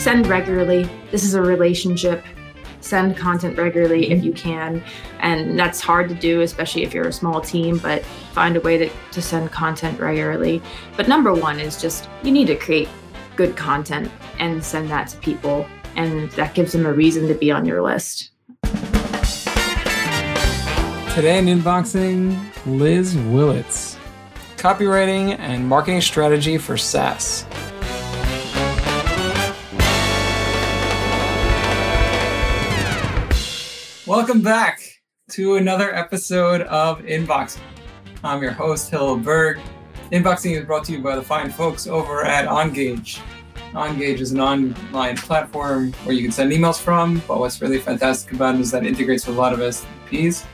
send regularly. This is a relationship. Send content regularly if mm-hmm. you can. And that's hard to do, especially if you're a small team, but find a way to, to send content regularly. But number one is just you need to create good content and send that to people. And that gives them a reason to be on your list. Today in Inboxing, Liz Willits, copywriting and marketing strategy for SaaS. Welcome back to another episode of Inboxing. I'm your host, Hill Berg. Inboxing is brought to you by the fine folks over at Ongage. Ongage is an online platform where you can send emails from, but what's really fantastic about it is that it integrates with a lot of SPs,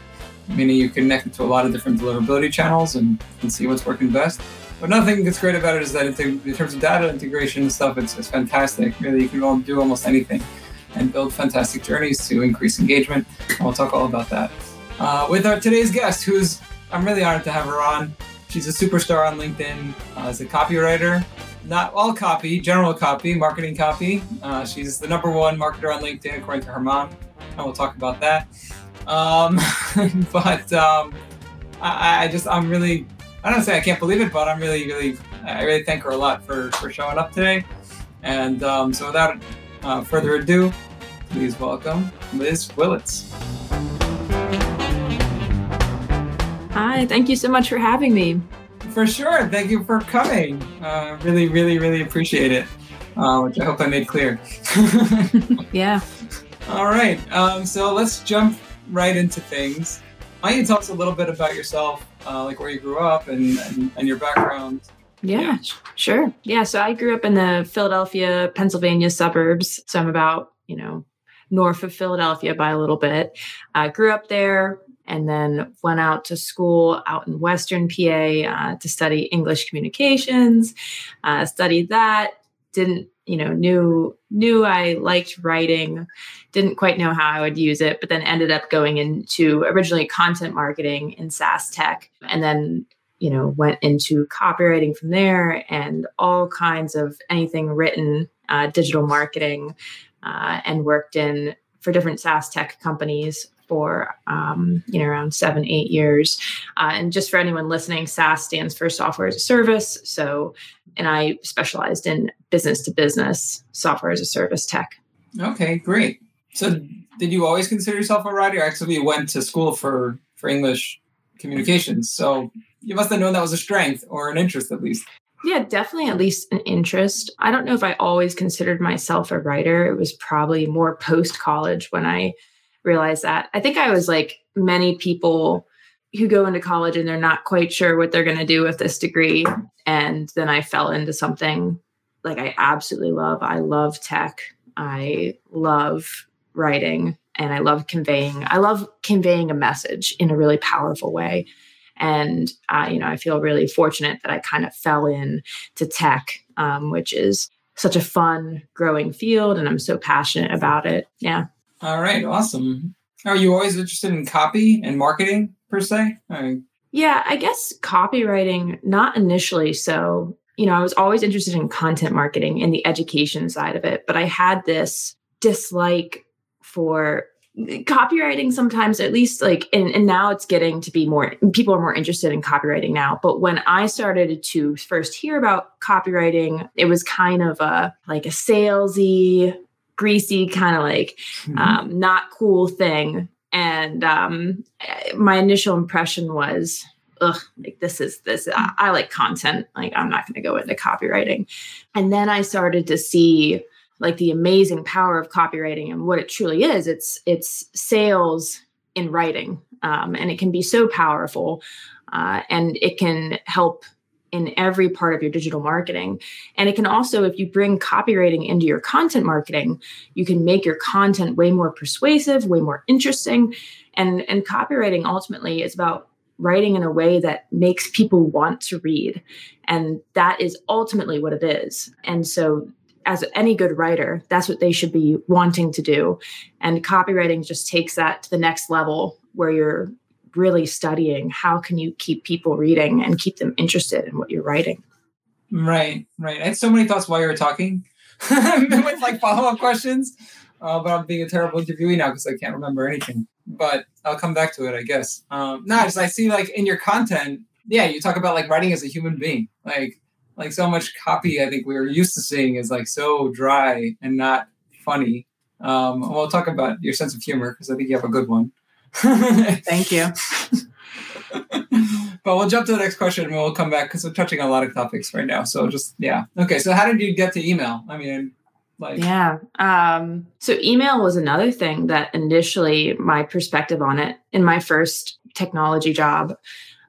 meaning you connect it to a lot of different deliverability channels and can see what's working best. But another thing that's great about it is that in terms of data integration and stuff, it's, it's fantastic. Really, you can do almost anything and build fantastic journeys to increase engagement. And we'll talk all about that. Uh, with our today's guest, who's I'm really honored to have her on. She's a superstar on LinkedIn uh, as a copywriter, not all copy, general copy, marketing copy. Uh, she's the number one marketer on LinkedIn according to her mom, and we'll talk about that. Um, but um, I, I, just I'm really I don't say I can't believe it, but I'm really really I really thank her a lot for for showing up today. And um, so without uh, further ado, please welcome Liz Willits. Hi, thank you so much for having me. For sure. Thank you for coming. Uh, really, really, really appreciate it, uh, which I hope I made clear. yeah. All right. Um, so let's jump right into things. Why don't you tell us a little bit about yourself, uh, like where you grew up and, and, and your background? Yeah, yeah, sure. Yeah, so I grew up in the Philadelphia, Pennsylvania suburbs. So I'm about, you know, north of Philadelphia by a little bit. I grew up there and then went out to school out in Western PA uh, to study English communications. Uh, studied that. Didn't you know knew knew I liked writing. Didn't quite know how I would use it, but then ended up going into originally content marketing in SaaS tech, and then you know went into copywriting from there and all kinds of anything written, uh, digital marketing, uh, and worked in for different SaaS tech companies for um, you know around seven eight years. Uh, and just for anyone listening saas stands for software as a service. So and i specialized in business to business software as a service tech. Okay great. So did you always consider yourself a writer? Actually you went to school for for english communications. So you must have known that was a strength or an interest at least yeah, definitely at least an interest. I don't know if I always considered myself a writer. It was probably more post college when I realized that. I think I was like many people who go into college and they're not quite sure what they're going to do with this degree. And then I fell into something like I absolutely love. I love tech. I love writing and I love conveying. I love conveying a message in a really powerful way. And uh, you know, I feel really fortunate that I kind of fell in to tech, um, which is such a fun, growing field, and I'm so passionate about it. Yeah. All right, awesome. Are you always interested in copy and marketing per se? Yeah, I guess copywriting, not initially. So, you know, I was always interested in content marketing and the education side of it, but I had this dislike for copywriting sometimes at least like and, and now it's getting to be more people are more interested in copywriting now. But when i started to first hear about copywriting it was kind of a like a salesy greasy kind of like mm-hmm. um, not cool thing. And um, my initial impression was ugh like this is this I, I like content. Like i'm not going to go into copywriting. And then i started to see like the amazing power of copywriting and what it truly is it's it's sales in writing um, and it can be so powerful uh, and it can help in every part of your digital marketing. And it can also, if you bring copywriting into your content marketing, you can make your content way more persuasive, way more interesting. And, and copywriting ultimately is about writing in a way that makes people want to read. And that is ultimately what it is. And so as any good writer, that's what they should be wanting to do. And copywriting just takes that to the next level where you're really studying how can you keep people reading and keep them interested in what you're writing right right i had so many thoughts while you were talking with like follow up questions. Uh, but I'm being a terrible interviewee now because I can't remember anything. But I'll come back to it, I guess. Um, no, just I see like in your content, yeah, you talk about like writing as a human being, like like so much copy. I think we were used to seeing is like so dry and not funny. Um, we'll talk about your sense of humor because I think you have a good one. Thank you. but we'll jump to the next question and we'll come back because we're touching on a lot of topics right now. So just yeah. Okay. So how did you get to email? I mean, like yeah. Um, so email was another thing that initially my perspective on it in my first technology job.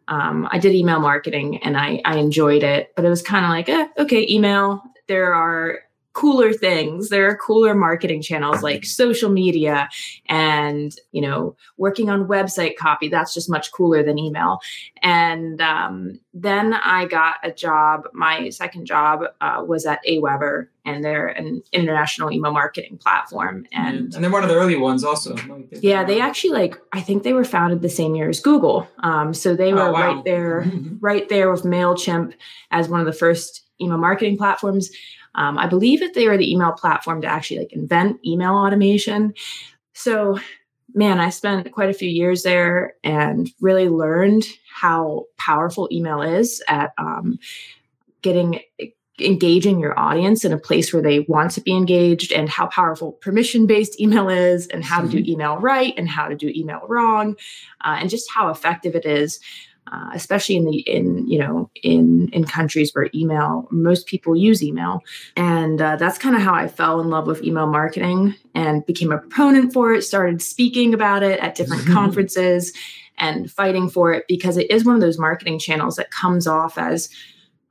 Um, I did email marketing and I, I enjoyed it, but it was kind of like, eh, okay, email. There are cooler things. There are cooler marketing channels like social media and you know working on website copy. That's just much cooler than email. And um, then i got a job my second job uh, was at aweber and they're an international email marketing platform and and they're one of the early ones also. Yeah they actually like i think they were founded the same year as google. Um, so they oh, were oh, wow. right there right there with mailchimp as one of the first email marketing platforms um, I believe that they were the email platform to actually like invent email automation. So, man, I spent quite a few years there and really learned how powerful email is at um, getting engaging your audience in a place where they want to be engaged and how powerful permission based email is and how to do mm-hmm. email right and how to do email wrong uh, and just how effective it is uh, especially in the in you know in in countries where email most people use email. And uh, that's kind of how i fell in love with email marketing and became a proponent for it started speaking about it at different conferences and fighting for it because it is one of those marketing channels that comes off as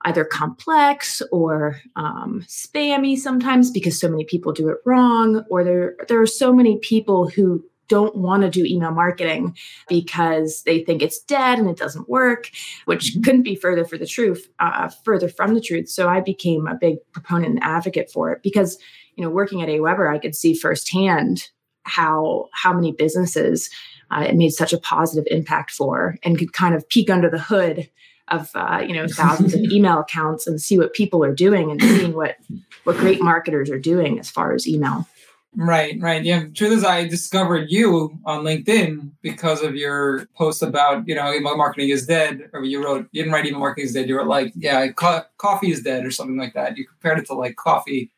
either complex or um, spammy sometimes because so many people do it wrong or there there are so many people who don't want to do email marketing because they think it's dead and it doesn't work, which mm-hmm. couldn't be further for the truth, uh, further from the truth. So I became a big proponent and advocate for it because, you know, working at AWeber, I could see firsthand how how many businesses uh, it made such a positive impact for, and could kind of peek under the hood of uh, you know thousands of email accounts and see what people are doing and seeing what what great marketers are doing as far as email. Right, right. Yeah. Truth is, I discovered you on LinkedIn because of your post about, you know, email marketing is dead. Or you wrote, you didn't write email marketing is dead. You were like, yeah, co- coffee is dead or something like that. You compared it to like coffee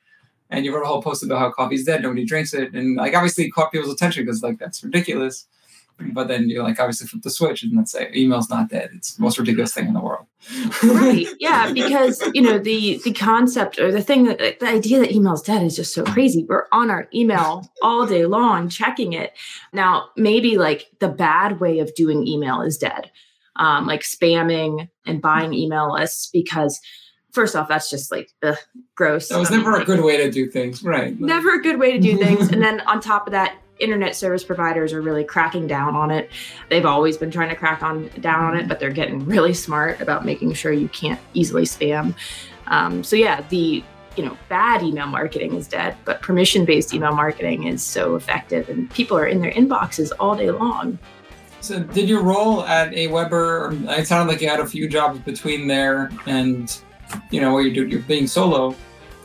and you wrote a whole post about how coffee is dead. Nobody drinks it. And like, obviously, it caught people's attention because like that's ridiculous. But then you like obviously flip the switch and let's say email's not dead. It's the most ridiculous thing in the world. right. Yeah. Because you know, the the concept or the thing that the idea that email's dead is just so crazy. We're on our email all day long checking it. Now, maybe like the bad way of doing email is dead. Um, like spamming and buying email lists because first off, that's just like ugh, gross. That was never a good way to do things, right? Never a good way to do things. and then on top of that, internet service providers are really cracking down on it. They've always been trying to crack on down on it, but they're getting really smart about making sure you can't easily spam. Um, so yeah, the you know bad email marketing is dead, but permission-based email marketing is so effective, and people are in their inboxes all day long. So, did your role at AWeber? It sounded like you had a few jobs between there and you know where you're, you're being solo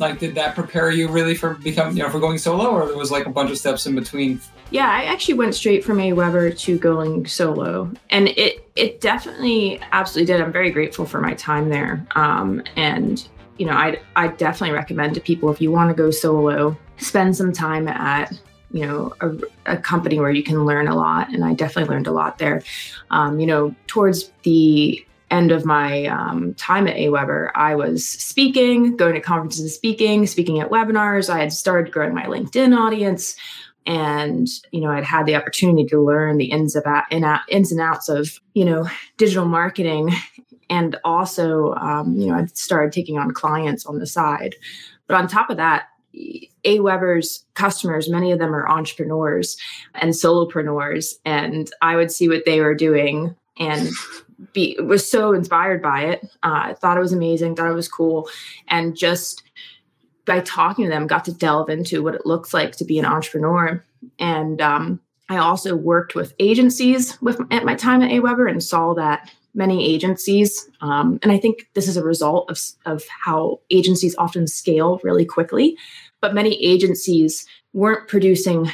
like did that prepare you really for becoming you know for going solo or there was like a bunch of steps in between? Yeah i actually went straight from aweber to going solo. And it it definitely absolutely did. I'm very grateful for my time there. Um, and you know i i definitely recommend to people if you want to go solo spend some time at you know a, a, company where you can learn a lot. And i definitely learned a lot there. Um, you know towards the end of my um, time at AWeber, I was speaking, going to conferences and speaking, speaking at webinars. I had started growing my LinkedIn audience. And, you know, I'd had the opportunity to learn the ins, of, ins and outs of, you know, digital marketing. And also, um, you know, I'd started taking on clients on the side. But on top of that, AWeber's customers, many of them are entrepreneurs and solopreneurs. And I would see what they were doing and be was so inspired by it. Uh, thought it was amazing, thought it was cool, and just by talking to them, got to delve into what it looks like to be an entrepreneur. And um, I also worked with agencies with at my time at AWeber and saw that many agencies, um, and I think this is a result of, of how agencies often scale really quickly, but many agencies weren't producing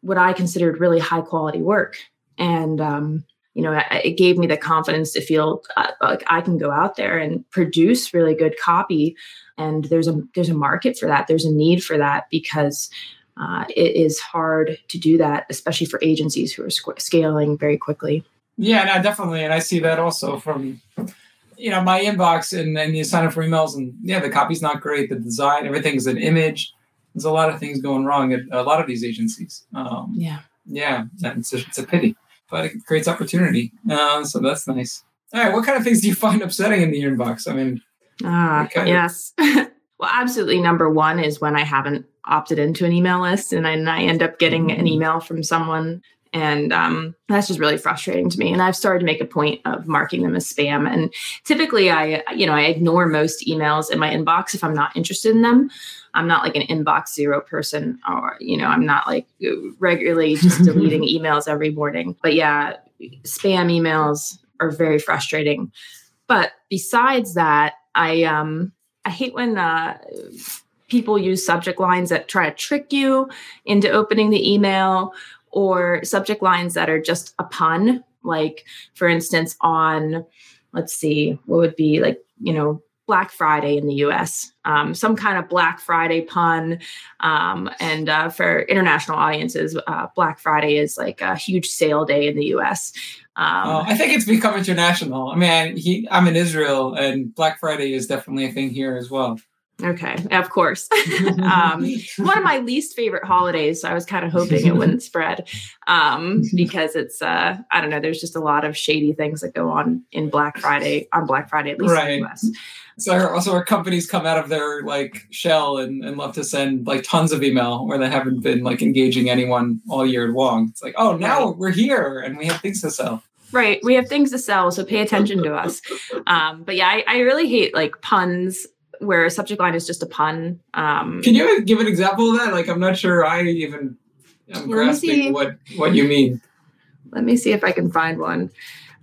what I considered really high quality work. And, um, you know, it gave me the confidence to feel uh, like I can go out there and produce really good copy. And there's a there's a market for that. There's a need for that because uh, it is hard to do that, especially for agencies who are sc- scaling very quickly. Yeah, no, definitely, and I see that also from you know my inbox and then you sign up for emails and yeah, the copy's not great, the design, everything's an image. There's a lot of things going wrong at a lot of these agencies. Um, yeah, yeah, it's a, it's a pity, but it creates opportunity. Uh, so that's nice. All right, what kind of things do you find upsetting in the inbox? I mean, ah, uh, yes. well, absolutely. Number one is when I haven't opted into an email list and I, and I end up getting an mm-hmm. email from someone and um, that's just really frustrating to me and i've started to make a point of marking them as spam and typically i you know i ignore most emails in my inbox if i'm not interested in them i'm not like an inbox zero person or you know i'm not like regularly just deleting emails every morning. But yeah spam emails are very frustrating. But besides that i um i hate when uh people use subject lines that try to trick you into opening the email or subject lines that are just a pun. Like for instance on let's see what would be like you know black friday in the us um, some kind of black friday pun um, and uh, for international audiences uh, black friday is like a huge sale day in the us um, oh, I think it's become international. I mean, he, I'm in Israel, and Black Friday is definitely a thing here as well. Okay, of course. um, one of my least favorite holidays. So I was kind of hoping it wouldn't spread um, because it's, uh, I don't know, there's just a lot of shady things that go on in Black Friday, on Black Friday, at least right. in the US. So also our companies come out of their like shell and, and love to send like tons of email where they haven't been like engaging anyone all year long. It's like, oh, now right. we're here and we have things to sell. Right. We have things to sell, so pay attention to us. Um, but yeah, I, I really hate like puns where a subject line is just a pun. Um, Can you give an example of that? Like, I'm not sure I even am grasping what what you mean. Let me see if I can find one.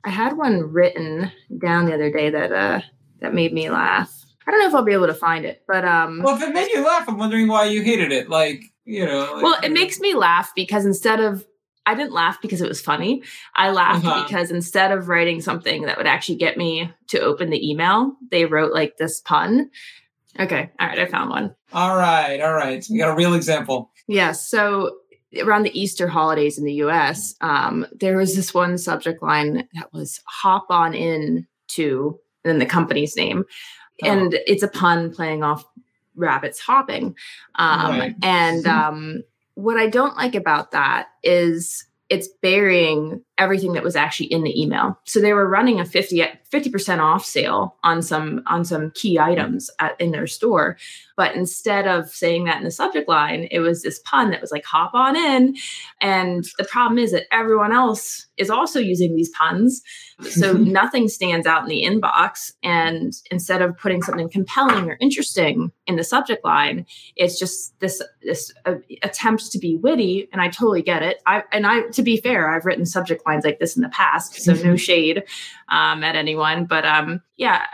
I had one written down the other day that uh that made me laugh. I don't know if I'll be able to find it, but um. Well, if it made you laugh, I'm wondering why you hated it. Like, you know. Like, well, it makes me laugh because instead of I didn't laugh because it was funny. I laughed uh-huh. because instead of writing something that would actually get me to open the email, they wrote like this pun. Okay. All right. I found one. All right. All right. So we got a real example. Yes. Yeah, so around the Easter holidays in the US, um, there was this one subject line that was hop on in to, and then the company's name. Oh. And it's a pun playing off rabbits hopping. Um, right. And um, what I don't like about that is it's burying everything that was actually in the email. So they were running a 50 percent off sale on some on some key items at, in their store, but instead of saying that in the subject line, it was this pun that was like hop on in. And the problem is that everyone else is also using these puns. So nothing stands out in the inbox. And instead of putting something compelling or interesting in the subject line, it's just this this uh, attempt to be witty. And I totally get it. I and I to be fair, I've written subject like this in the past, so no shade um, at anyone. But um, yeah,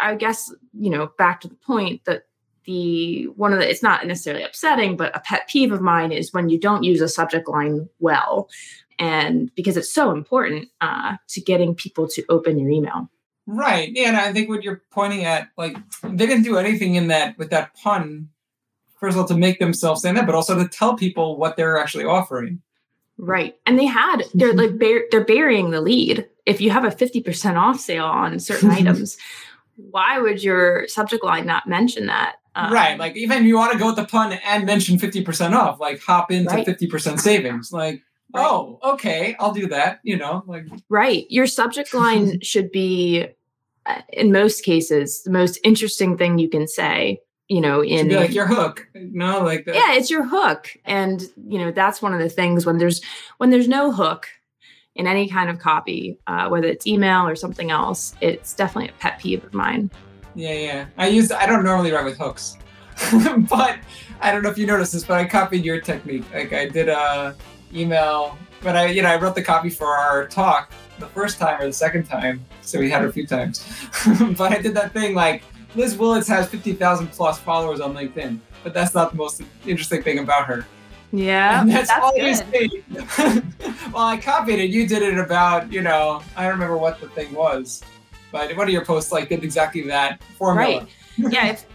I guess you know back to the point that the one of the it's not necessarily upsetting but a pet peeve of mine is when you don't use a subject line well and because it's so important uh, to getting people to open your email. Right yeah and i think what you're pointing at like they didn't do anything in that with that pun first of all to make themselves stand out but also to tell people what they're actually offering right and they had they're like bar- they're burying the lead if you have a 50% off sale on certain items why would your subject line not mention that um, right. Like even you want to go with the pun and mention 50% off, like hop into right. 50% savings. Like, right. oh, okay, I'll do that, you know, like Right. Your subject line should be uh, in most cases the most interesting thing you can say you know in like your hook no like that. yeah it's your hook and you know that's one of the things when there's when there's no hook in any kind of copy uh, whether it's email or something else it's definitely a pet peeve of mine yeah, yeah. I use I don't normally write with hooks, but I don't know if you noticed this, but I copied your technique. Like I did a email, but I you know I wrote the copy for our talk, the first time or the second time. So we had her a few times. but I did that thing like Liz Willits has 50,000 plus followers on LinkedIn, but that's not the most interesting thing about her. Yeah, And that's, that's always good. me. well, I copied it. You did it about, you know, I don't remember what the thing was, but one of your posts like did exactly that formula. Right. yeah if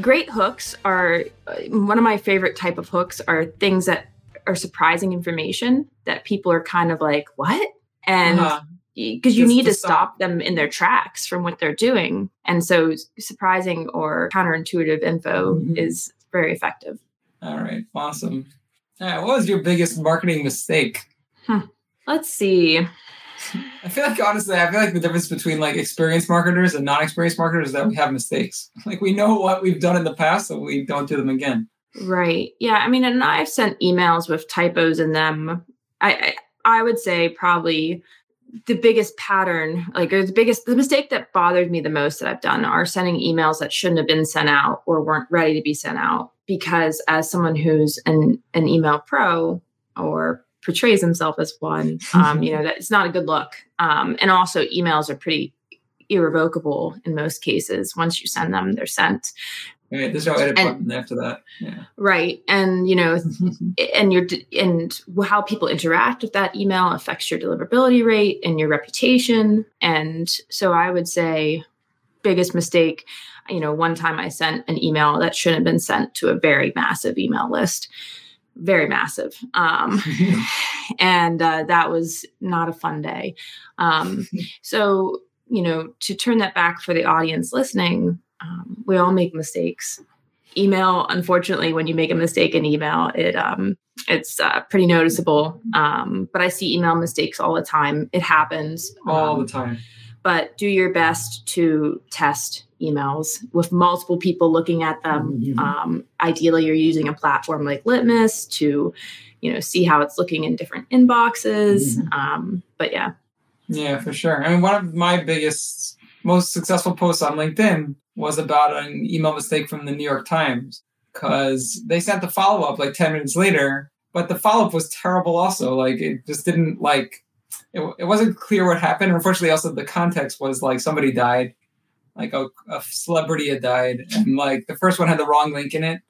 great hooks are uh, one of my favorite type of hooks are things that are surprising information that people are kind of like what and Uh-huh. Because you Just need to to stop them in their tracks from what they're doing and so surprising or counterintuitive info Mhm. is very effective All right. Awesome. All right. What was your biggest marketing mistake? let's see I feel like honestly, I feel like the difference between like experienced marketers and non-experienced marketers is that we have mistakes. Like we know what we've done in the past, so we don't do them again. Right. Yeah. I mean, and I've sent emails with typos in them. I I, I would say probably the biggest pattern, like or the biggest the mistake that bothered me the most that I've done are sending emails that shouldn't have been sent out or weren't ready to be sent out. Because as someone who's an an email pro or portrays himself as one, um, you know, that it's not a good look. Um, and also emails are pretty irrevocable in most cases. Once you send them, they're sent. Right. There's no edit And- button after that. Yeah. Right. And you know, and your and how people interact with that email affects your deliverability rate and your reputation and so i would say biggest mistake you know one time i sent an email that shouldn't have been sent to a very massive email list very massive um, and uh, that was not a fun day um, so you know to turn that back for the audience listening um, we all make mistakes email unfortunately when you make a mistake in email it um it's uh, pretty noticeable um but i see email mistakes all the time it happens All um, the time. but do your best to test emails with multiple people looking at them Mhm. um, ideally you're using a platform like litmus to you know see how it's looking in different inboxes Mhm. um, but yeah Yeah, for sure. I mean, one of my biggest, most successful posts on LinkedIn was about an email mistake from the New York Times because they sent the follow up like 10 minutes later, but the follow up was terrible also. Like, it just didn't like, it, it wasn't clear what happened. Unfortunately, also the context was like somebody died, like a, a celebrity had died, and like the first one had the wrong link in it.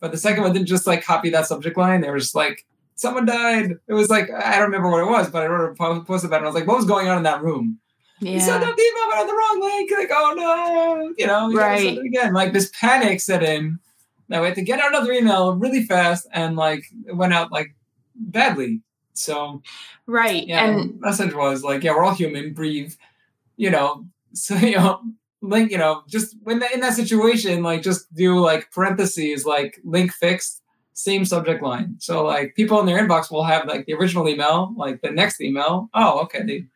But the second one didn't just like copy that subject line. They were just like, someone died. It was like I don't remember what it was, but I wrote a post about it. I was like, what was going on in that room? You sent yeah out the email, but on the wrong link. Like, oh no, you know, you gotta send Right. again. Like this panic set in. That we had to get out another email really fast, and like it went out like badly. So right yeah, and message was like, yeah, we're all human, breathe, you know. So you know, link, you know, just when in that situation, like just do like parentheses, like link fixed, same subject line. So like people in their inbox will have like the original email, like the next email. Oh, okay, the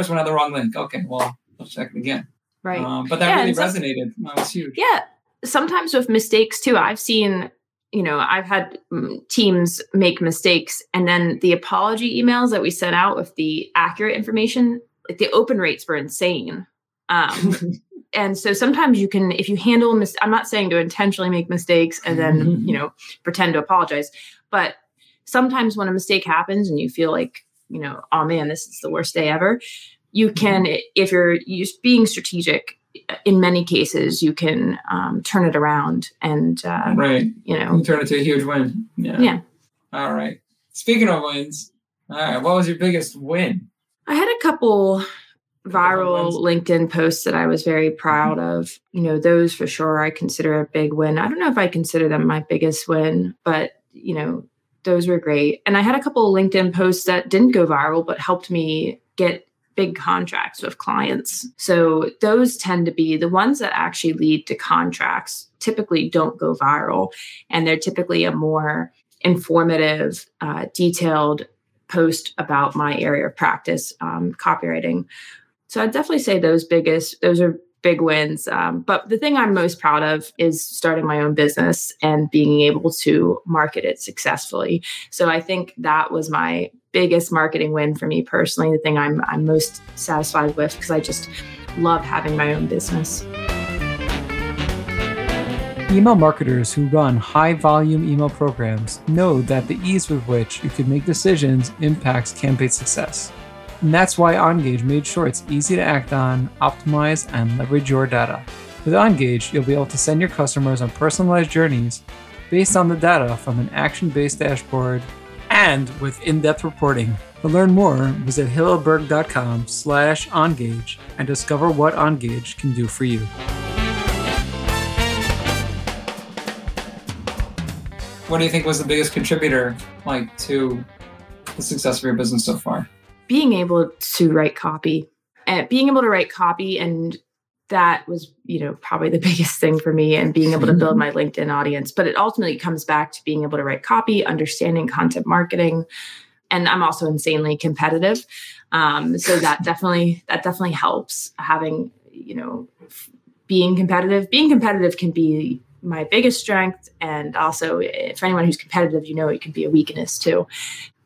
first one had the wrong link. Okay, well, let's check it again. right Um, but that Yeah, really resonated. That was huge. Yeah, sometimes with mistakes too. I've seen, you know, I've had mm, teams make mistakes, and then the apology emails that we sent out with the accurate information, like the open rates were insane. Um, and so sometimes you can, if you handle mis- I'm not saying to intentionally make mistakes and then you know pretend to apologize, but sometimes when a mistake happens and you feel like you know, oh man, this is the worst day ever. You can, if you're used being strategic, in many cases, you can um, turn it around and uh, right. you know, You turn it to a huge win. Yeah. Yeah. All right. Speaking of wins, all right, what was your biggest win? I had a couple viral. LinkedIn posts that I was very proud of. You know, those for sure I consider a big win. I don't know if I consider them my biggest win, but you know, those were great. And I had a couple of LinkedIn posts that didn't go viral, but helped me get big contracts with clients. So those tend to be the ones that actually lead to contracts, typically don't go viral. And they're typically a more informative, uh, detailed post about my area of practice, um, copywriting. So I'd definitely say those biggest, those are big wins. Um, but the thing I'm most proud of is starting my own business and being able to market it successfully. So I think that was my biggest marketing win for me personally, the thing I'm I'm most satisfied with because I just love having my own business. Email marketers who run high volume email programs know that the ease with which you can make decisions impacts campaign success. And that's why OnGage made sure it's easy to act on, optimize, and leverage your data. With OnGage, you'll be able to send your customers on personalized journeys based on the data from an action based dashboard and with in depth reporting. To learn more, visit hillberg.com slash OnGage and discover what OnGage can do for you. What do you think was the biggest contributor, like, to the success of your business so far? Being able to write copy, and being able to write copy, and that was, you know, probably the biggest thing for me, and being able to build my LinkedIn audience. But it ultimately comes back to being able to write copy, understanding content marketing, and I'm also insanely competitive. Um, so that definitely that definitely helps having you know being competitive. Being competitive can be my biggest strength and also eh, for anyone who's competitive you know it can be a weakness too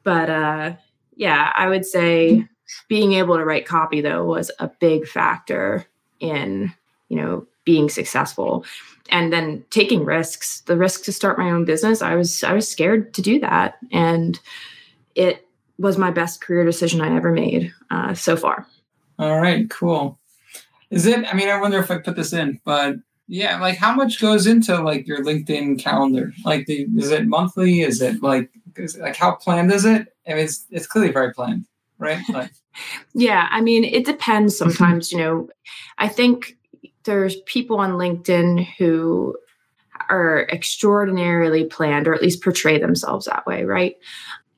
but uh yeah i would say being able to write copy though was a big factor in you know being successful. And then taking risks the risk to start my own business i was i was scared to do that. And it was my best career decision i ever made uh, so far. All right cool. Is it i mean i wonder if i put this in but yeah, like how much goes into like your LinkedIn calendar? Like, the, is it monthly? Is it like, is, like how planned is it? I mean, it's it's clearly very planned, right? Like, yeah, I mean, it depends. Sometimes, you know, I think there's people on LinkedIn who are extraordinarily planned, or at least portray themselves that way, right?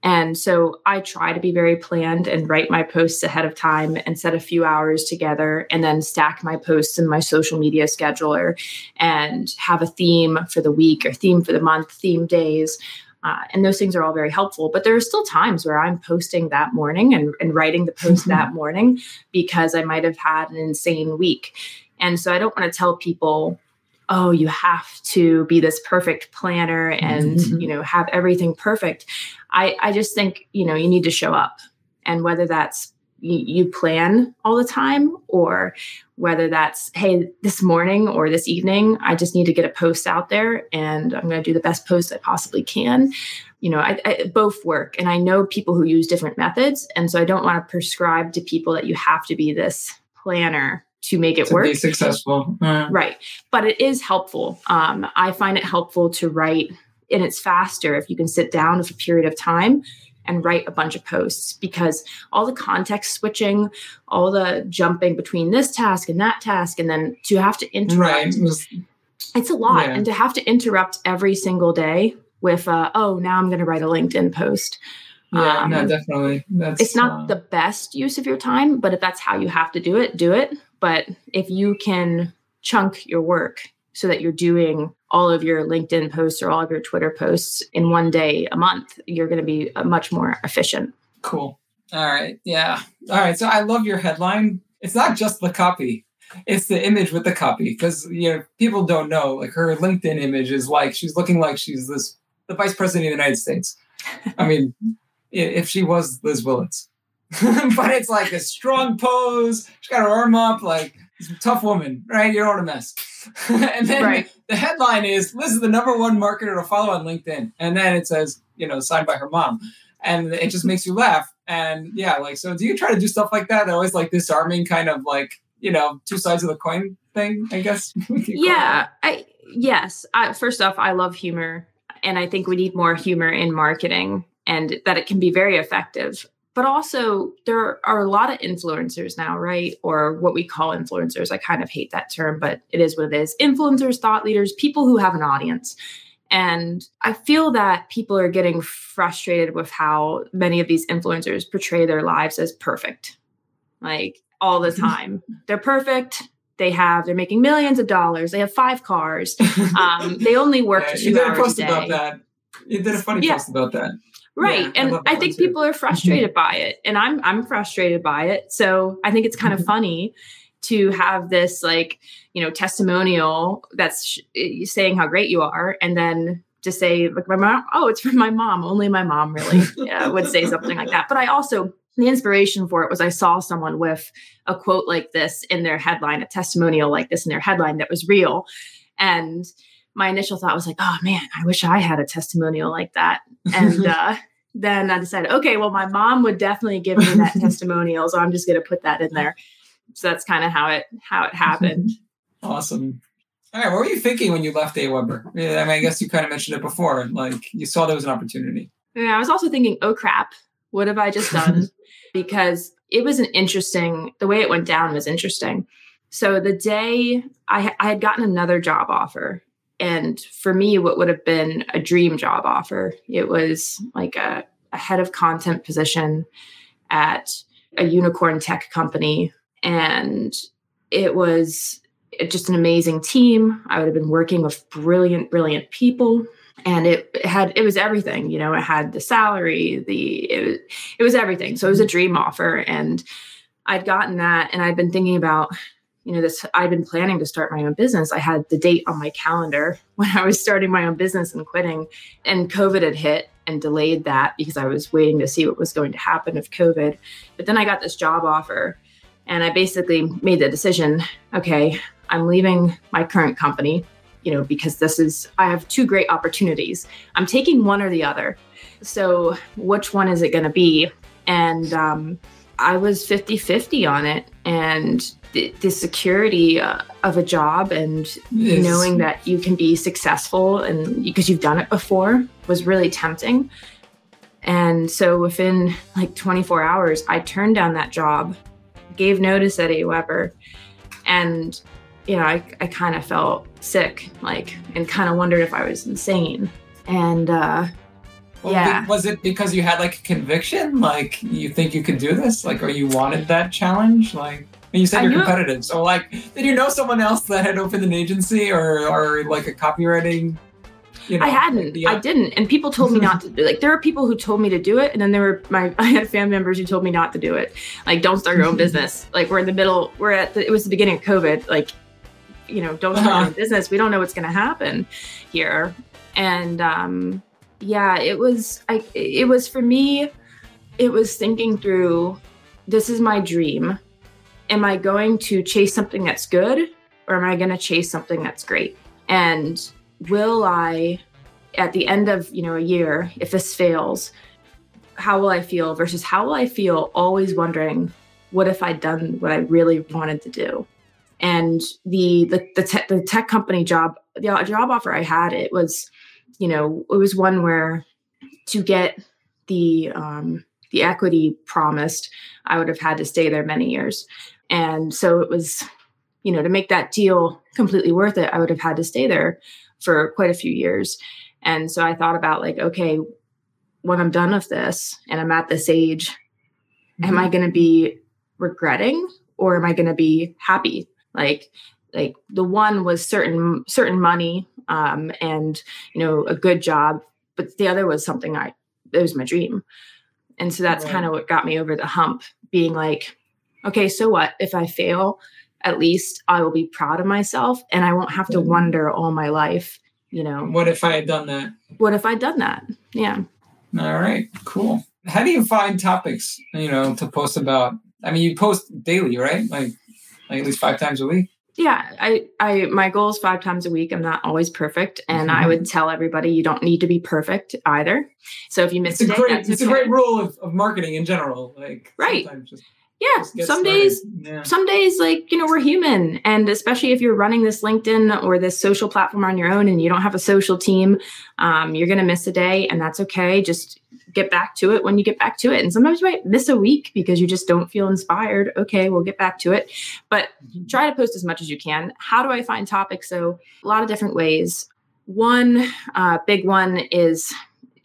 And so I try to be very planned and write my posts ahead of time and set a few hours together and then stack my posts in my social media scheduler and have a theme for the week or theme for the month, theme days. Uh, and those things are all very helpful. But there are still times where I'm posting that morning and, and writing the post mm-hmm. that morning because I might have had an insane week. And so I don't want to tell people, oh you have to be this perfect planner and mm-hmm. you know have everything perfect. I i just think you know you need to show up. And whether that's you, you plan all the time or whether that's hey this morning or this evening i just need to get a post out there and i'm going to do the best post i possibly can. You know I, I, both work. And i know people who use different methods. And so i don't want to prescribe to people that you have to be this planner to make it to work. Be successful. Uh, right. But it is helpful. Um, I find it helpful to write, and it's faster if you can sit down for a period of time and write a bunch of posts because all the context switching, all the jumping between this task and that task, and then to have to interrupt. Right. It's a lot. Yeah. And to have to interrupt every single day with, uh, oh, now I'm going to write a LinkedIn post. Yeah, um, no, definitely. That's, it's not uh, the best use of your time, but if that's how you have to do it, do it. But if you can chunk your work so that you're doing all of your LinkedIn posts or all of your Twitter posts in one day a month, you're going to be uh, much more efficient. Cool. All right. Yeah. All right. So I love your headline. It's not just the copy. It's the image with the copy because you know people don't know like her LinkedIn image is like she's looking like she's this the vice president of the United States. I mean, if she was Liz Willits. but it's like a strong pose. She's got her arm up, like tough woman, right? You don't want to mess. and then right. the headline is Liz is the number one marketer to follow on LinkedIn. And then it says, you know, signed by her mom. And it just makes you laugh. And yeah, like, so do you try to do stuff like that? Always like disarming kind of like, you know, two sides of the coin thing, I guess. yeah. I, yes. I, first off, I love humor. And I think we need more humor in marketing and that it can be very effective but also there are a lot of influencers now, right? Or what we call influencers. I kind of hate that term, but it is what it is. Influencers, thought leaders, people who have an audience. And I feel that people are getting frustrated with how many of these influencers portray their lives as perfect, like all the time. they're perfect. They have, they're making millions of dollars. They have five cars. Um, they only work yeah, two you did hours a post a day. about that. You did a funny yeah. post about that. Right. Yeah, and I, I think people are frustrated by it. And I'm I'm frustrated by it. So I think it's kind of mm-hmm. funny to have this like, you know, testimonial that's sh- eh, saying how great you are and then to say like my mom, oh, it's from my mom. Only my mom really yeah, would say something like that. But I also the inspiration for it was I saw someone with a quote like this in their headline, a testimonial like this in their headline that was real. And my initial thought was like, oh man, I wish I had a testimonial like that. And uh, then I decided, okay, well, my mom would definitely give me that testimonial, so I'm just going to put that in there. So that's kind of how it how it happened. Awesome. All right, what were you thinking when you left AWeber? Yeah, I mean, I guess you kind of mentioned it before. Like you saw there was an opportunity. Yeah, I was also thinking, oh crap, what have I just done? because it was an interesting. The way it went down was interesting. So the day I, I had gotten another job offer and for me, what would have been a dream job offer, it was like a, a head of content position at a unicorn tech company. And it was just an amazing team. I would have been working with brilliant, brilliant people. And it, had it was everything, you know, it had the salary, the it was, it was everything. So it was a mm-hmm. dream offer. And I'd gotten that and I'd been thinking about you know this i'd been planning to start my own business. I had the date on my calendar when i was starting my own business and quitting and covid had hit and delayed that because i was waiting to see what was going to happen with covid. But then i got this job offer and i basically made the decision okay i'm leaving my current company you know because this is i have two great opportunities. I'm taking one or the other. So which one is it going to be? And um, i was 50 50 on it and the, the security uh, of a job and yes. knowing that you can be successful and because you've done it before was really tempting. And so within like 24 hours, I turned down that job, gave notice at AWeber, and you know, I, I kind of felt sick, like, and kind of wondered if I was insane. And uh, well, yeah, was it because you had like a conviction, like you think you could do this, like, or you wanted that challenge, like? And you said you're competitive. So like, did you know someone else that had opened an agency or or like a copywriting? You know, I hadn't. Yeah. I didn't. And people told me not to. Like there were people who told me to do it, and then there were my I had family members who told me not to do it. Like don't start your own business. Like we're in the middle. We're at the, it was the beginning of COVID. Like you know, don't start uh-huh. your own business. We don't know what's going to happen here. And um, yeah, it was. I it was for me. It was thinking through. This is my dream am I going to chase something that's good or am I going to chase something that's great? And will I, at the end of you know a year, if this fails, how will I feel versus how will I feel? Always wondering, what if I'd done what I really wanted to do? And the the the, te- the tech company job, the job offer I had, it was, you know, it was one where to get the um, the equity promised, I would have had to stay there many years. And so it was, you know, to make that deal completely worth it, I would have had to stay there for quite a few years. And so I thought about like, okay, when I'm done with this and I'm at this age, mm-hmm. am I going to be regretting or am I going to be happy? Like, like the one was certain certain money um, and you know a good job, but the other was something I it was my dream, and so that's right. kind of what got me over the hump. Being like, okay, so what? If I fail, at least I will be proud of myself and I won't have to wonder all my life, you know. What if I had done that? What if I'd done that? Yeah. All right, cool. How do you find topics, you know, to post about? I mean, you post daily, right? Like, like at least five times a week. Yeah, I, I, my goal is five times a week. I'm not always perfect, and mm-hmm. I would tell everybody you don't need to be perfect either. So if you miss it's a, day, great, it's okay. a great rule of, of marketing in general. Like, right, just yeah some days yeah. some days like you know we're human and especially if you're running this linkedin or this social platform on your own and you don't have a social team um, you're going to miss a day and that's okay just get back to it when you get back to it. And sometimes you might miss a week because you just don't feel inspired. Okay we'll get back to it. But mm-hmm. try to post as much as you can. How do i find topics? So a lot of different ways. One uh, big one is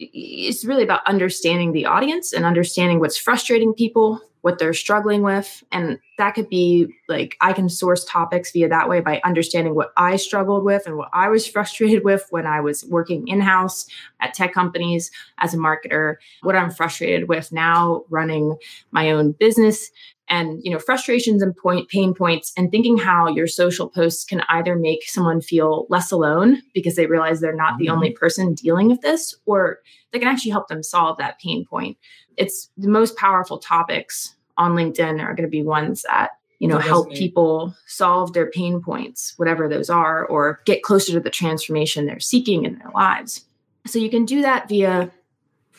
it's really about understanding the audience and understanding what's frustrating people what they're struggling with. And that could be like I can source topics via that way by understanding what I struggled with and what I was frustrated with when I was working in house at tech companies as a marketer, what I'm frustrated with now running my own business. And you know frustrations and point pain points, and thinking how your social posts can either make someone feel less alone because they realize they're not the only mm-hmm. person dealing with this, or they can actually help them solve that pain point it's the most powerful topics on LinkedIn are going to be ones that you know help people solve their pain points whatever those are or get closer to the transformation they're seeking in their lives so you can do that via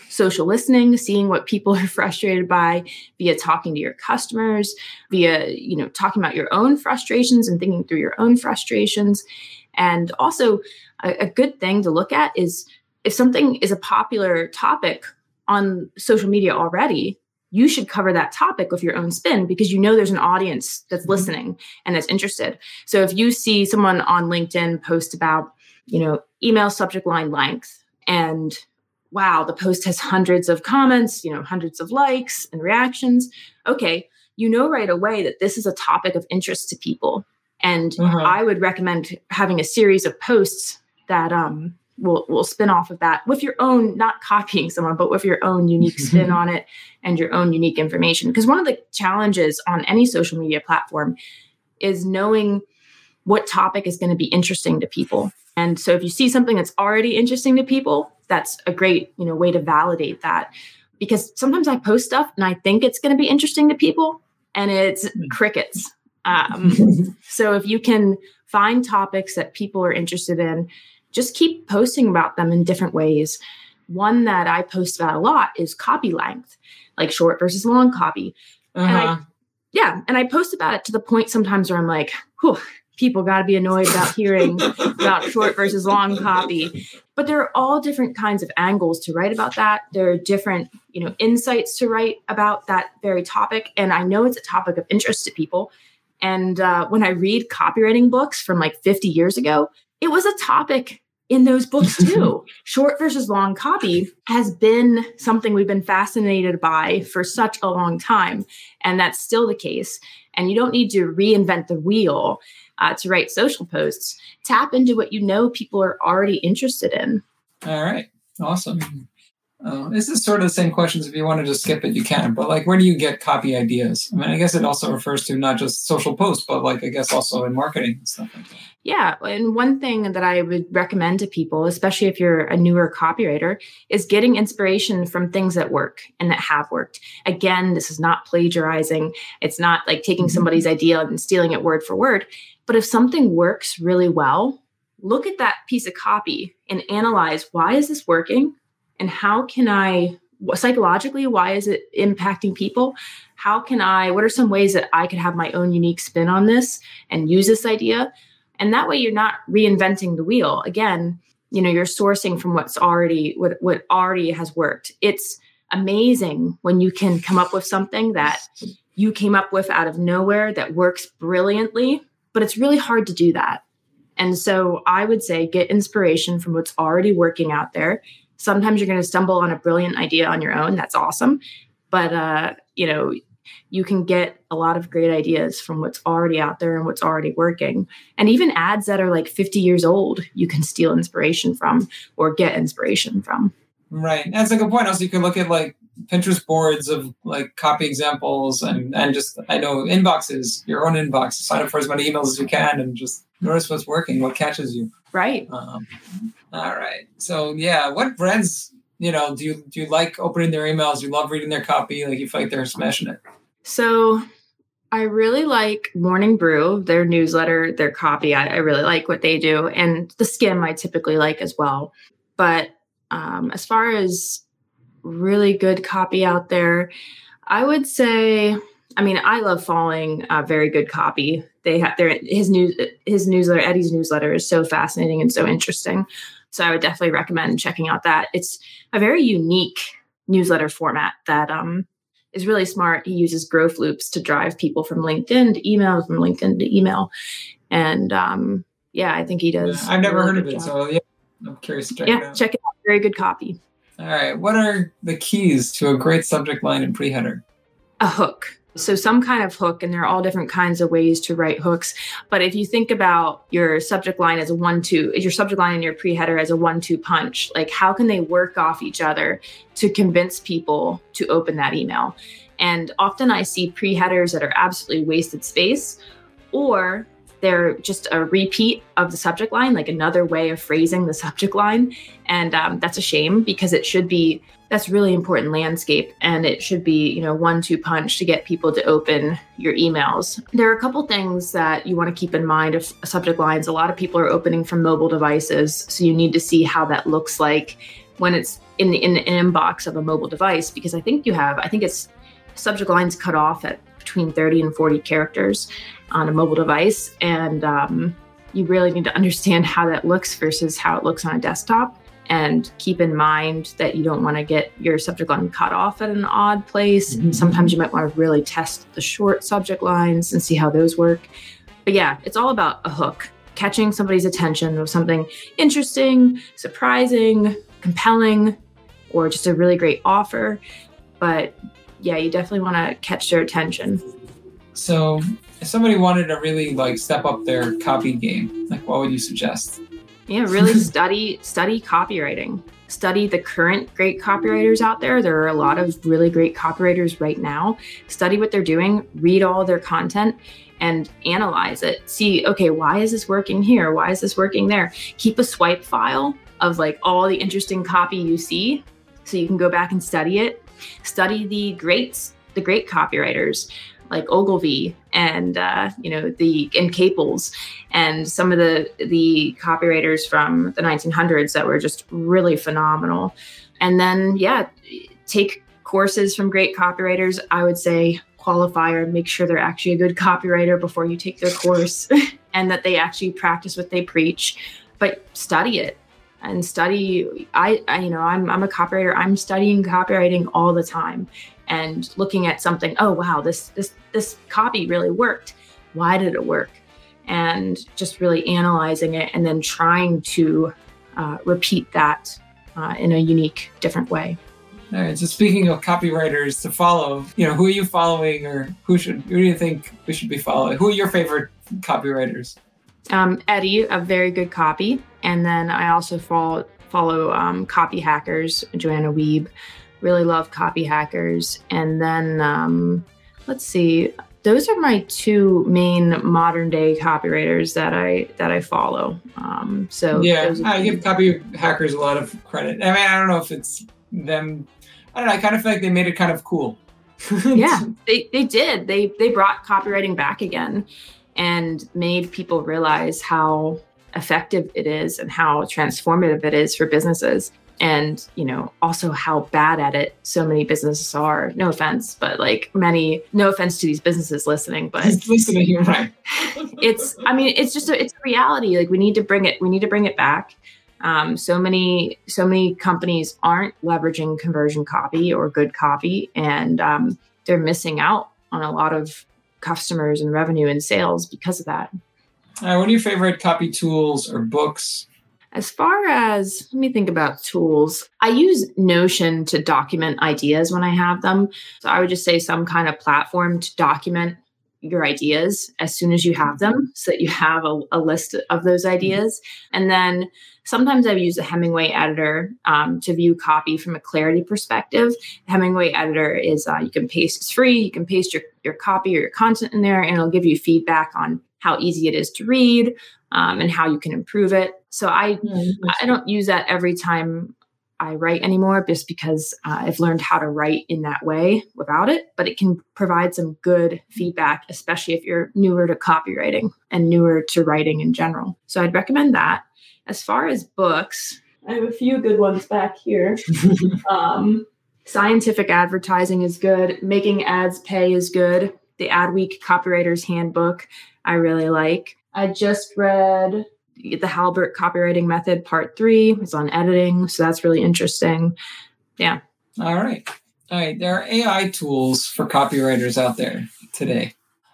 social listening, seeing what people are frustrated by via talking to your customers, via, you know, talking about your own frustrations and thinking through your own frustrations. And also, a, a good thing to look at is if something is a popular topic on social media already, you should cover that topic with your own spin because you know there's an audience that's mm-hmm. listening and that's interested. So if you see someone on LinkedIn post about, you know, email subject line length and wow, the post has hundreds of comments, you know, hundreds of likes and reactions. Okay, you know right away that this is a topic of interest to people. And uh-huh. I would recommend having a series of posts that um, will will spin off of that with your own, not copying someone, but with your own unique spin on it and your own unique information. Because one of the challenges on any social media platform is knowing what topic is going to be interesting to people. And so if you see something that's already interesting to people, that's a great, you know, way to validate that. Because sometimes I post stuff and I think it's going to be interesting to people and it's hmm. crickets. Um, so if you can find topics that people are interested in, just keep posting about them in different ways. One that I post about a lot is copy length, like short versus long copy. Uh-huh. And I, uh-huh. yeah, and I post about it to the point sometimes where I'm like, whew, people got to be annoyed about hearing about short versus long copy. But there are all different kinds of angles to write about that. There are different, you know, insights to write about that very topic. And I know it's a topic of interest to people. And uh, when I read copywriting books from like 50 years ago, it was a topic in those books too. Short versus long copy has been something we've been fascinated by for such a long time. And that's still the case. And you don't need to reinvent the wheel uh, to write social posts. Tap into what you know people are already interested in. All right. Awesome. Uh, this is sort of the same questions. If you want to just skip it, you can. But like, where do you get copy ideas? I mean, I guess it also refers to not just social posts, but like, I guess also in marketing and stuff like that. Yeah. And one thing that I would recommend to people, especially if you're a newer copywriter, is getting inspiration from things that work and that have worked. Again, this is not plagiarizing. It's not like taking mm-hmm. somebody's idea and stealing it word for word. But if something works really well, look at that piece of copy and analyze why is this working? And how can I psychologically why is it impacting people? How can i what are some ways that i could have my own unique spin on this and use this idea? And that way you're not reinventing the wheel. Again you know you're sourcing from what's already what, what already has worked. It's amazing when you can come up with something that you came up with out of nowhere that works brilliantly but it's really hard to do that. And so i would say get inspiration from what's already working out there sometimes you're going to stumble on a brilliant idea on your own that's awesome. But uh you know you can get a lot of great ideas from what's already out there and what's already working. And even ads that are like 50 years old you can steal inspiration from or get inspiration from. Right that's a good point. Also you can look at like pinterest boards of like copy examples and and just i know inboxes your own inbox sign up for as many emails as you can and just notice what's working what catches you. Right. Um, all right. So yeah, what brands, you know, do you do you like opening their emails? You love reading their copy, like you feel like they're smashing it. So I really like Morning Brew, their newsletter, their copy. I, I really like what they do. And the Skimm I typically like as well. But um, as far as really good copy out there, I would say, I mean, I love following uh, very good copy. They have their his news his newsletter, Eddie's newsletter is so fascinating and so interesting. So I would definitely recommend checking out that. It's a very unique newsletter format that um, is really smart. He uses growth loops to drive people from LinkedIn to email, from LinkedIn to email. And um, yeah, I think he does. I've never heard of it. Job. So yeah, I'm curious to check yeah, it out. check it out. Very good copy. All right. What are the keys to a great subject line and pre header? A hook. So, some kind of hook, and there are all different kinds of ways to write hooks. But if you think about your subject line as a one two, your subject line and your pre header as a one two punch, like how can they work off each other to convince people to open that email? And often I see pre headers that are absolutely wasted space, or they're just a repeat of the subject line, like another way of phrasing the subject line. And um, that's a shame because it should be, that's really important landscape. And it should be, you know, one two punch to get people to open your emails. There are a couple things that you want to keep in mind of subject lines. A lot of people are opening from mobile devices. So you need to see how that looks like when it's in the, in the inbox of a mobile device, because I think you have, I think it's subject lines cut off at between 30 and 40 characters on a mobile device. And um, you really need to understand how that looks versus how it looks on a desktop. And keep in mind that you don't want to get your subject line cut off at an odd place. Mm-hmm. Sometimes you might want to really test the short subject lines and see how those work. But yeah, it's all about a hook, catching somebody's attention with something interesting, surprising, compelling, or just a really great offer. But yeah, you definitely want to catch their attention. So, if somebody wanted to really like step up their copy game, like what would you suggest? Yeah, really study study copywriting. Study the current great copywriters out there. There are a lot of really great copywriters right now. Study what they're doing, read all their content and analyze it. See, okay, why is this working here? Why is this working there? Keep a swipe file of like all the interesting copy you see so you can go back and study it. Study the greats, the great copywriters like Ogilvy and uh, you know the and Caples and some of the the copywriters from the 1900s that were just really phenomenal. And then yeah, take courses from great copywriters. I would say qualifier, make sure they're actually a good copywriter before you take their course and that they actually practice what they preach. But study it and study I, I, you know I'm, I'm a copywriter i'm studying copywriting all the time and looking at something oh wow this this this copy really worked. Why did it work? And just really analyzing it and then trying to uh, repeat that uh, in a unique different way. All right so speaking of copywriters to follow you know who are you following or who should who do you think we should be following? Who are your favorite copywriters? Um, eddie a very good copy. And then i also follow follow um, copy hackers joanna wiebe really love copy hackers. And then um, let's see, those are my two main modern day copywriters that I that I follow. Um, so yeah, I give copy hackers a lot of credit. I mean, I don't know if it's them. I don't know. I kind of feel like they made it kind of cool. yeah, they they did. They they brought copywriting back again and made people realize how effective it is and how transformative it is for businesses and you know also how bad at it so many businesses are. No offense but like many no offense to these businesses listening but listening you're right. it's i mean it's just a, it's a reality. Like we need to bring it we need to bring it back. Um, so many so many companies aren't leveraging conversion copy or good copy and um, they're missing out on a lot of customers and revenue and sales because of that. Uh, what are your favorite copy tools or books as far as, let me think about tools, I use Notion to document ideas when I have them. So I would just say some kind of platform to document your ideas as soon as you have them so that you have a, a list of those ideas. And then sometimes I've used a Hemingway editor um, to view copy from a clarity perspective. The Hemingway editor is uh, you can paste, it's free, you can paste your, your copy or your content in there, and it'll give you feedback on how easy it is to read um, and how you can improve it. So I mm-hmm. I don't use that every time I write anymore, just because uh, I've learned how to write in that way without it. But it can provide some good feedback, especially if you're newer to copywriting and newer to writing in general. So I'd recommend that. As far as books, I have a few good ones back here. um, scientific advertising is good. Making ads pay is good. The Adweek Copywriter's Handbook, I really like. I just read the Halbert copywriting method part three. It's on editing, so that's really interesting. Yeah. All right. All right. There are AI tools for copywriters out there today.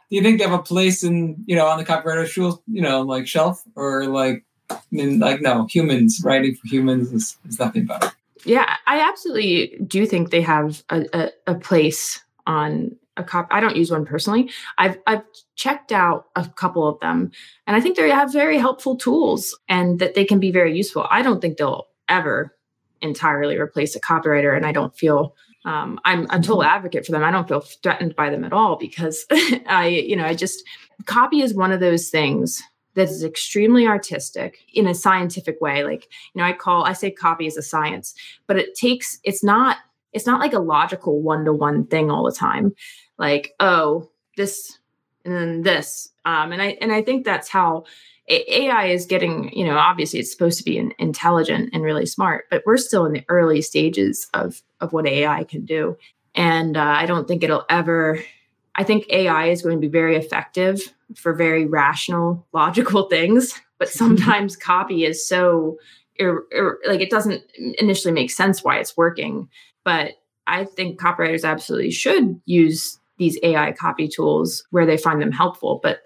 Do you think they have a place in, you know, on the copywriter tool, you know, like shelf or like, I mean, like, no, humans writing for humans is, is nothing better. Yeah, I absolutely do think they have a, a, a place on a. I don't use one personally. I've I've checked out a couple of them, and I think they have very helpful tools and that they can be very useful. I don't think they'll ever entirely replace a copywriter, and I don't feel um, I'm a total advocate for them. I don't feel threatened by them at all because I, you know, I just copy is one of those things that is extremely artistic in a scientific way. Like, you know, I call I say copy is a science, but it takes it's not it's not like a logical one to one thing all the time. Like, oh, this and then this, um, and I and I think that's how AI is getting, you know, obviously it's supposed to be an intelligent and really smart, but we're still in the early stages of of what AI can do. And uh, I don't think it'll ever. I think AI is going to be very effective for very rational, logical things, but mm-hmm. sometimes copy is so ir- ir- like it doesn't initially make sense why it's working. But I think copywriters absolutely should use these AI copy tools where they find them helpful. But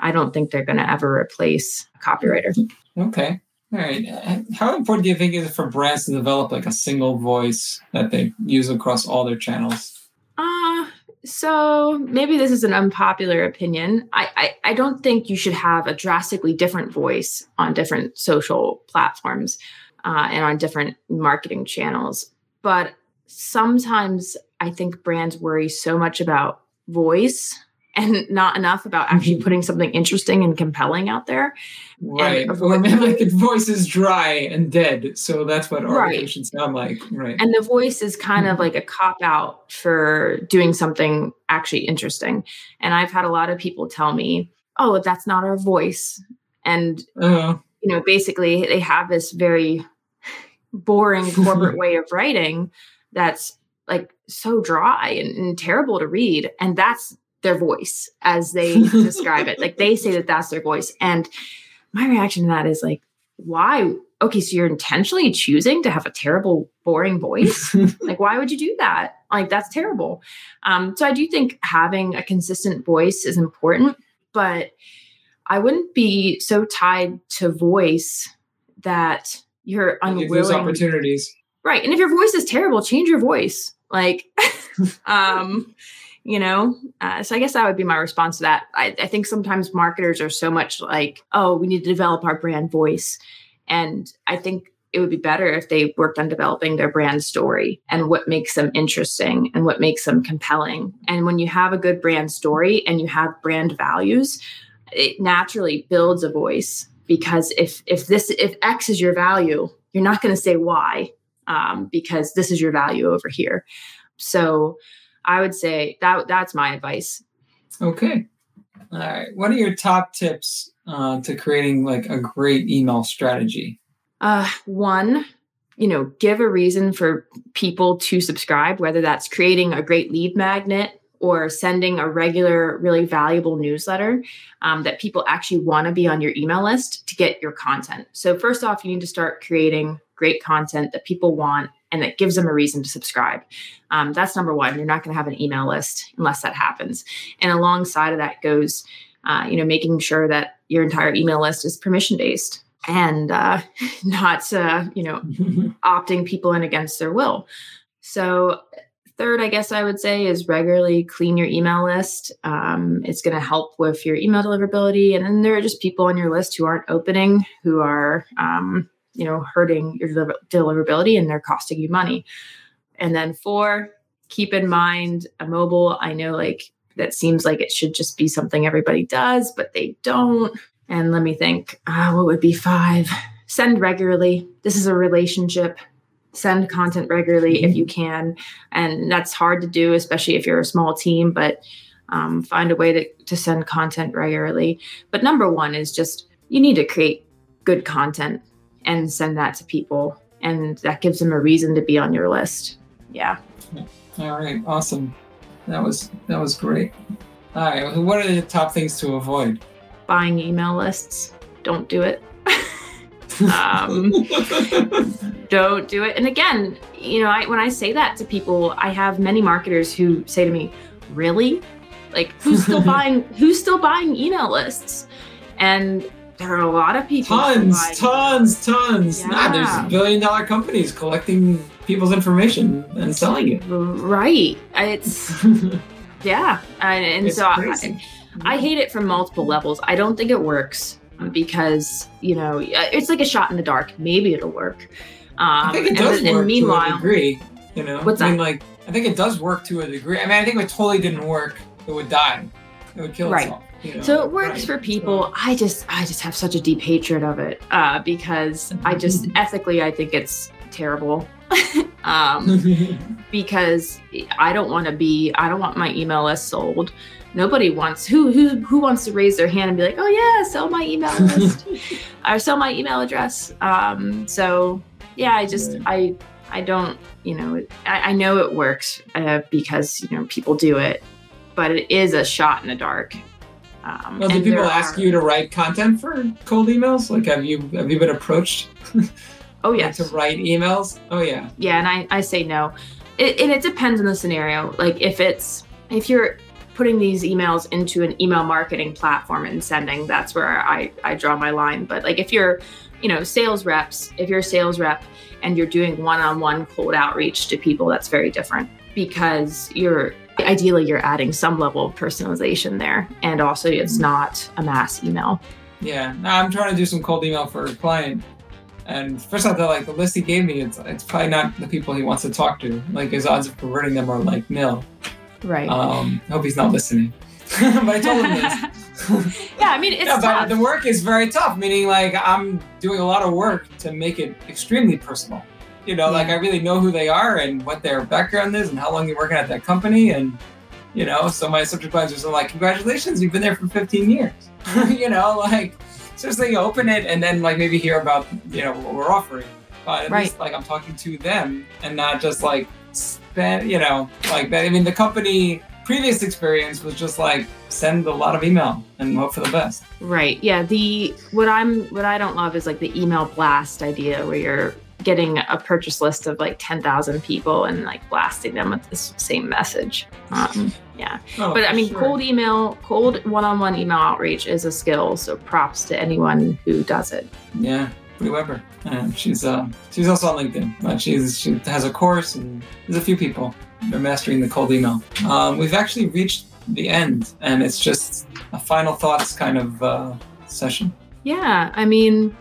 I don't think they're going to ever replace a copywriter. Okay. All right. How important do you think is it for brands to develop like a single voice that they use across all their channels? Uh, so maybe this is an unpopular opinion. I, I, I don't think you should have a drastically different voice on different social platforms uh, and on different marketing channels. But sometimes I think brands worry so much about voice and not enough about actually mm-hmm. putting something interesting and compelling out there. Right. And well, like the voice is dry and dead. So that's what our right. should sound like. Right. And the voice is kind of mm-hmm. like a cop out for doing something actually interesting. And I've had a lot of people tell me, oh, that's not our voice. And, uh, you know, basically they have this very boring corporate way of writing that's like so dry and, and terrible to read. And that's their voice as they describe it. Like they say that that's their voice. And my reaction to that is like, why? Okay, so you're intentionally choosing to have a terrible, boring voice. like, why would you do that? Like, that's terrible. Um, so I do think having a consistent voice is important, but I wouldn't be so tied to voice that you're unwilling. Those opportunities. Right. And if your voice is terrible, change your voice. Like, um, you know uh, so i guess that would be my response to that I, I, think sometimes marketers are so much like oh we need to develop our brand voice and i think it would be better if they worked on developing their brand story and what makes them interesting and what makes them compelling and when you have a good brand story and you have brand values it naturally builds a voice because if if this if x is your value you're not going to say why um, because this is your value over here so I would say that that's my advice. Okay. All right. What are your top tips uh, to creating like a great email strategy? Uh, one, you know, give a reason for people to subscribe, whether that's creating a great lead magnet or sending a regular, really valuable newsletter um, that people actually want to be on your email list to get your content. So, first off, you need to start creating great content that people want and that gives them a reason to subscribe. Um, that's number one. You're not going to have an email list unless that happens. And alongside of that goes, uh, you know, making sure that your entire email list is permission based and uh, not, uh, you know, opting people in against their will. So, third, I guess I would say is regularly clean your email list. Um, it's going to help with your email deliverability. And then there are just people on your list who aren't opening, who are, um, you know hurting your deliverability and they're costing you money. And then four keep in mind a mobile i know like that seems like it should just be something everybody does but they don't. And let me think uh, what would be five? Send regularly. This is a relationship. Send content regularly mm-hmm. if you can. And that's hard to do especially if you're a small team but um, find a way to, to send content regularly. But number one is just you need to create good content and send that to people. And that gives them a reason to be on your list. Yeah. All right. Awesome. That was that was great. All right. What are the top things to avoid? Buying email lists. Don't do it. um, don't do it. And again, you know, I, when I say that to people, I have many marketers who say to me, "Really? Like, who's still buying? Who's still buying email lists?" And there are a lot of people. Tons, tons, tons. Yeah. Nah, there's billion dollar companies collecting people's information and selling it. Right. It's yeah, and, and so I, I hate it from multiple levels. I don't think it works because you know it's like a shot in the dark. Maybe it'll work. Um, I think it does and, work. And meanwhile, to a degree. You know, what's I mean, that? like I think it does work to a degree. I mean, I think if it totally didn't work, it would die. It would kill Right. itself. You know? So it works Right. for people. I just I just have such a deep hatred of it uh, because I just ethically I think it's terrible. um, because I don't want to be I don't want my email list sold. Nobody wants who who who wants to raise their hand and be like, oh yeah, sell my email list or sell my email address. Um, so yeah, I just I I don't you know I, I know it works uh, because you know people do it, but it is a shot in the dark. Um, Well, do people ask are- you to write content for cold emails? Like, have you have you been approached Oh like, yes, to write emails? Oh yeah. yeah, and I I say no. It, and it depends on the scenario. Like if it's if you're putting these emails into an email marketing platform and sending, that's where I I draw my line. But like if you're you know sales reps, if you're a sales rep and you're doing one-on-one cold outreach to people, that's very different because you're ideally you're adding some level of personalization there, and also it's not a mass email. Yeah, no, I'm trying to do some cold email for a client, and first I thought like the list he gave me, it's it's probably not the people he wants to talk to. Like his odds of converting them are like nil. Right. Um, I hope he's not listening. but I told him this. yeah, I mean it's yeah, but the work is very tough. Meaning like I'm doing a lot of work to make it extremely personal. You know, like I really know who they are and what their background is and how long you're working at that company and. You know, so my subject lines are like, congratulations, you've been there for 15 years. you know, like, so seriously, open it and then like maybe hear about, you know, what we're offering. But at Right. least like I'm talking to them and not just like spend, you know, like that. I mean, the company previous experience was just like send a lot of email and hope for the best. Right. Yeah. The what I'm what I don't love is like the email blast idea where you're getting a purchase list of like 10,000 people and like blasting them with this same message. Um, yeah. Oh, But I mean, sure. cold email, cold one-on-one email outreach is a skill. So props to anyone who does it. Yeah, Bree Weber. She's uh she's also on LinkedIn. But she's she has a course and there's a few people. They're mastering the cold email. Um, we've actually reached the end, and it's just a final thoughts kind of uh, session. Yeah. I mean,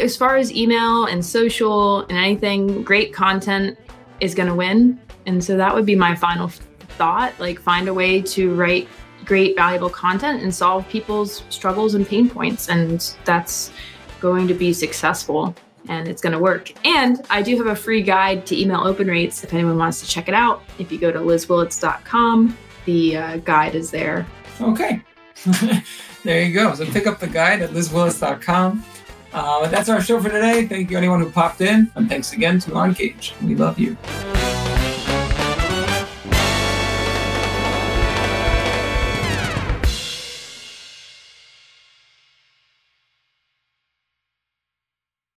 as far as email and social and anything, great content is going to win. And so that would be my final thought. Like, find a way to write great, valuable content and solve people's struggles and pain points. And that's going to be successful and it's going to work. And I do have a free guide to email open rates if anyone wants to check it out. If you go to lizwillits.com, the uh, guide is there. Okay. there you go. So pick up the guide at lizwillits.com. Uh, that's our show for today. Thank you, anyone who popped in. And thanks again to OnGage. We love you.